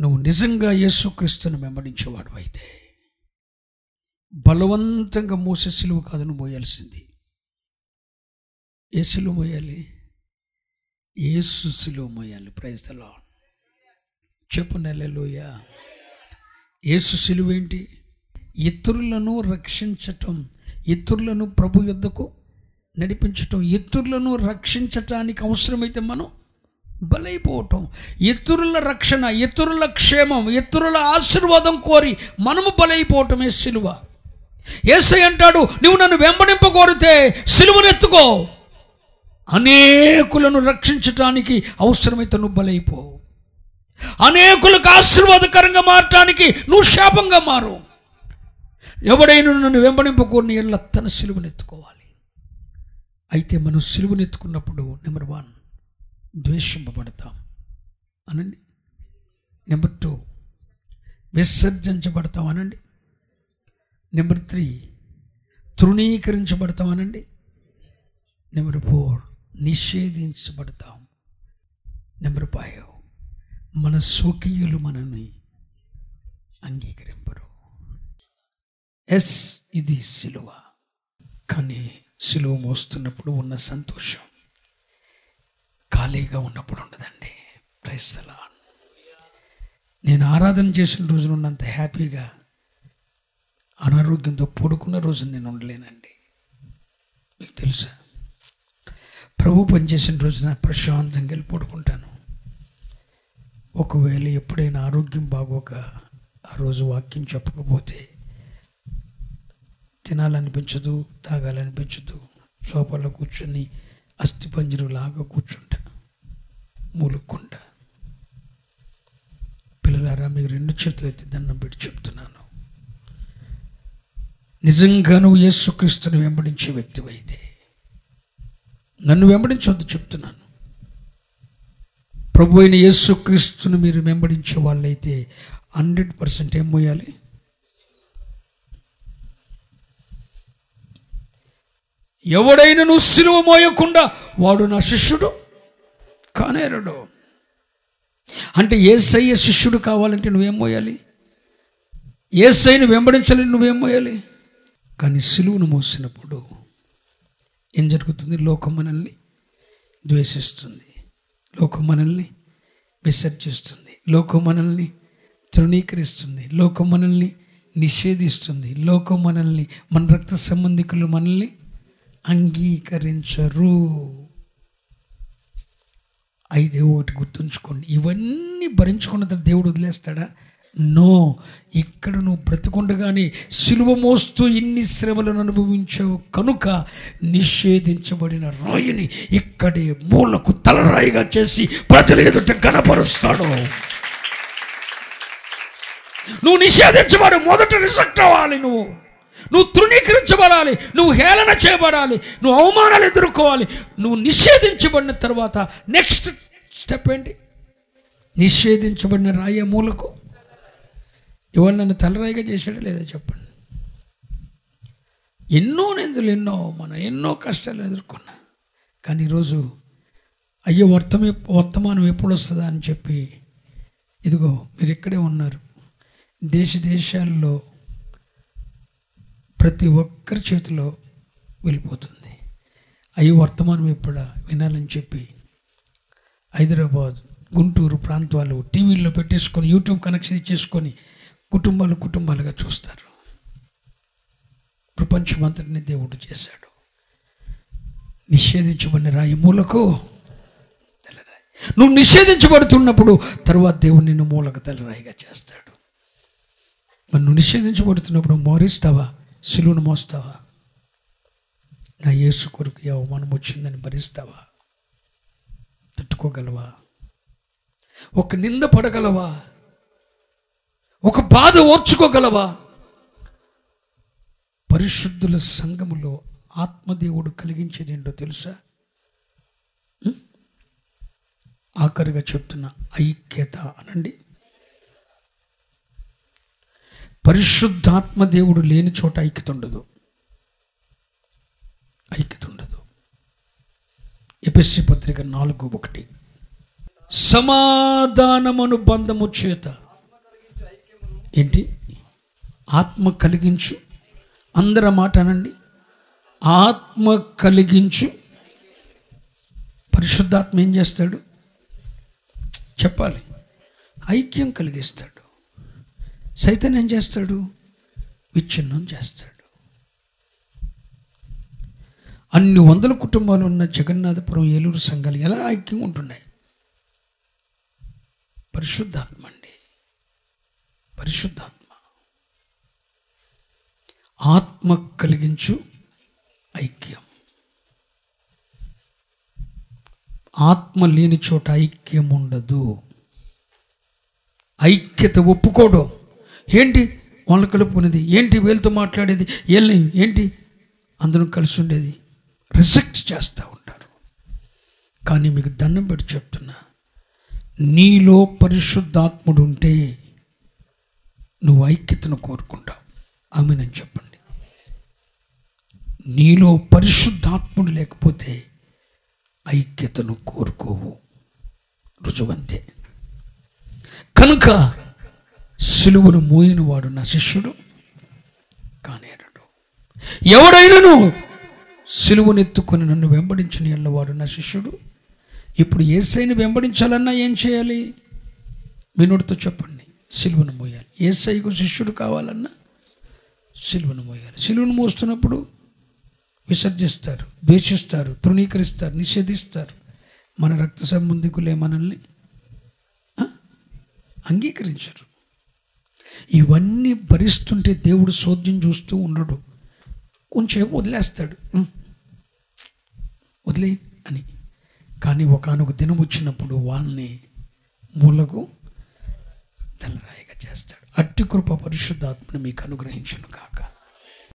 నువ్వు నిజంగా యేసుక్రీస్తుని వెంబడించేవాడు అయితే. బలవంతంగా మోసే సిలువు కాదు నువ్వు మోయాల్సింది. ఏ సిలువ మోయాలి? ఏసు సిలువ మోయాలి. ప్రైజ్లో చెప్పు నెలలోయ ఏసు సిలువ ఏంటి? ఇతరులను రక్షించటం ఇతరులను ప్రభు యుద్ధకు నడిపించటం ఇతరులను రక్షించటానికి అవసరమైతే మనం బలైపోవటం. ఇతరుల రక్షణ ఇతరుల క్షేమం ఇతరుల ఆశీర్వాదం కోరి మనము బలైపోవటమే సిలువ. ఏసై అంటాడు నువ్వు నన్ను వెంబడింపకోరితే సిలువనెత్తుకో అనేకులను రక్షించటానికి అవసరమైతే నువ్వు బలైపో. అనేకులకు ఆశీర్వాదకరంగా మారటానికి నువ్వు శాపంగా మారు. ఎవడైనా నన్ను వెంబడింపకూరిని ఎల్ల తన సిలువనెత్తుకోవాలి అయితే మనం సిలువనెత్తుకున్నప్పుడు నెంబర్ వన్ ద్వేషింపబడతాం. అనండి. నెంబర్ టూ విసర్జించబడతాం అనండి. నెంబర్ త్రీ తృణీకరించబడతాం అనండి. నెంబర్ ఫోర్ నిషేధించబడతాం. నెంబర్ ఫైవ్ మన స్వకీయులు మనని అంగీకరింపరు. ఎస్ ఇది సిలువ. కానీ సిలువ మోస్తున్నప్పుడు ఉన్న సంతోషం. ఖాళీగా ఉన్నప్పుడు ఉండదండి. క్రైస్తలా నేను ఆరాధన చేసిన రోజున ఉన్నంత హ్యాపీగా అనారోగ్యంతో పడుకున్న రోజు నేను ఉండలేనండి. మీకు తెలుసా? ప్రభు పనిచేసిన రోజున ప్రశాంతంగా వెళ్ళి పడుకుంటాను. ఒకవేళ ఎప్పుడైనా ఆరోగ్యం బాగోక ఆ రోజు వాక్యం చెప్పకపోతే తినాలనిపించదు తాగాలనిపించదు సోఫాలో కూర్చొని అస్థిపంజరు లాగా కూర్చుంటా మూలుక్కుంటా. పిల్లలారా మీకు రెండు చేతులు ఎత్తి దండం పెట్టి చెప్తున్నాను. నిజంగా నువ్వు యేసుక్రీస్తుని వెంబడించే వ్యక్తివైతే నన్ను వెంబడించవద్దు చెప్తున్నాను. ప్రభు అయిన యేసుక్రీస్తుని మీరు వెంబడించే వాళ్ళైతే హండ్రెడ్ పర్సెంట్ ఏం మోయాలి? ఎవడైనా నువ్వు సిలువ మోయకుండా వాడు నా శిష్యుడు. కానేరడు. అంటే ఏసయ్య శిష్యుడు కావాలంటే నువ్వేం మోయాలి? ఏసైని వెంబడించాలని నువ్వేం మోయాలి? కానీ సిలువును మోసినప్పుడు ఏం జరుగుతుంది? లోకం మనల్ని ద్వేషిస్తుంది. లోకం మనల్ని విసర్జిస్తుంది. లోకం మనల్ని తృణీకరిస్తుంది. లోకం మనల్ని నిషేధిస్తుంది. లోకం మనల్ని మన రక్త సంబంధికులు మనల్ని అంగీకరించరు. అయితే ఒకటి గుర్తుంచుకోండి. ఇవన్నీ భరించుకున్న దేవుడు వదిలేస్తాడా? నో. ఇక్కడ నువ్వు బ్రతుకుండగానే సిలువ మోస్తూ ఇన్ని శ్రమలను అనుభవించావు కనుక నిషేధించబడిన రాయిని ఇక్కడే మూలకు తలరాయిగా చేసి ప్రజల ఎదుట కనపరుస్తాడు నువ్వు నిషేధించబడు మొదట రిజెక్ట్ అవ్వాలి నువ్వు. నువ్వు తృణీకరించబడాలి నువ్వు హేళన చేయబడాలి నువ్వు అవమానాలు ఎదుర్కోవాలి నువ్వు నిషేధించబడిన తర్వాత నెక్స్ట్ స్టెప్ ఏంటి? నిషేధించబడిన రాయ మూలకు. ఇవాళ నన్ను తలరాయిగా చేశాడా లేదా చెప్పండి. ఎన్నో నిందులు ఎన్నో మనం ఎన్నో కష్టాలు ఎదుర్కొన్నా. కానీ ఈరోజు అయ్యో వర్తమే వర్తమానం ఎప్పుడు వస్తుందా అని చెప్పి ఇదిగో మీరు ఇక్కడే ఉన్నారు. దేశ దేశాల్లో ప్రతి ఒక్కరి చేతిలో వెళ్ళిపోతుంది. అయ్యో వర్తమానం ఎప్పుడా వినాలని చెప్పి హైదరాబాద్ గుంటూరు ప్రాంతాలు టీవీల్లో పెట్టేసుకొని యూట్యూబ్ కనెక్షన్ ఇచ్చేసుకొని కుటుంబాలు కుటుంబాలుగా చూస్తారు. ప్రపంచమంతటిని దేవుడు చేశాడు. నిషేధించబడిన రాయి మూలకు తెల్లరాయి. నువ్వు నిషేధించబడుతున్నప్పుడు తర్వాత దేవుడు నిన్ను మూలకు తెల్లరాయిగా చేస్తాడు. మరి నువ్వు నిషేధించబడుతున్నప్పుడు మోరిస్తావా? శిలువును మోస్తావా? నా యేసు కొరకు అవమానం వచ్చిందని భరిస్తావా? తట్టుకోగలవా? ఒక నింద పడగలవా? ఒక బాధ ఓర్చుకోగలవా? పరిశుద్ధుల సంఘములో ఆత్మదేవుడు కలిగించేది ఏంటో తెలుసా? ఆఖరిగా చెప్తున్న ఐక్యత అనండి. పరిశుద్ధాత్మ దేవుడు లేని చోట ఐక్యత ఉండదు ఐక్యత ఉండదు ఎపిస్సి పత్రిక నాలుగు ఒకటి. సమాధానమను బంధము చేత ఏంటి? ఆత్మ కలిగించు. అందరి మాట అనండి. ఆత్మ కలిగించు. పరిశుద్ధాత్మ ఏం చేస్తాడు? చెప్పాలి. ఐక్యం కలిగిస్తాడు. సైతం ఏం చేస్తాడు? విచ్ఛిన్నం చేస్తాడు. అన్ని వందల కుటుంబాలు ఉన్న జగన్నాథపురం ఏలూరు సంఘాలు ఎలా ఐక్యంగా ఉంటున్నాయి? పరిశుద్ధాత్మ అండి. పరిశుద్ధాత్మ. ఆత్మ కలిగించు ఐక్యం. ఆత్మ లేని చోట ఐక్యం ఉండదు. ఐక్యత ఒప్పుకోవడం ఏంటి వాళ్ళని కలుపుకునేది ఏంటి వీళ్ళతో మాట్లాడేది? వీళ్ళని ఏంటి? అందరం కలిసి ఉండేది. రిజెక్ట్ చేస్తూ ఉంటారు. కానీ మీకు దండం పెట్టి చెప్తున్నా నీలో పరిశుద్ధాత్ముడు ఉంటే నువ్వు ఐక్యతను కోరుకుంటావు. ఆమె నేను చెప్పండి. నీలో పరిశుద్ధాత్ముడు లేకపోతే ఐక్యతను కోరుకోవు. రుజువంతే. కనుక సిలువను మోయిన వాడు నా శిష్యుడు కానేరడు. ఎవడైనను సిలువనెత్తుకొని నన్ను వెంబడించిన ఎల్లవాడు నా శిష్యుడు. ఇప్పుడు ఏసైని వెంబడించాలన్నా ఏం చేయాలి? వినుడితో చెప్పండి. సిలువను మోయాలి. ఏసైకు శిష్యుడు కావాలన్నా సిలువను మోయాలి. సిలువను మోస్తున్నప్పుడు విసర్జిస్తారు ద్వేషిస్తారు తృణీకరిస్తారు నిషేధిస్తారు. మన రక్త సంబంధికులే మనల్ని అంగీకరించరు. ఇవన్నీ భరిస్తుంటే దేవుడు సోద్యం చూస్తూ ఉండడు. కొంచెం వదిలేస్తాడు. వదిలే అని. కానీ ఒకనొక దినం వచ్చినప్పుడు వాళ్ళని మూలకు తలరాయిగా చేస్తాడు. అట్టి కృప పరిశుద్ధాత్మను మీకు అనుగ్రహించును కాక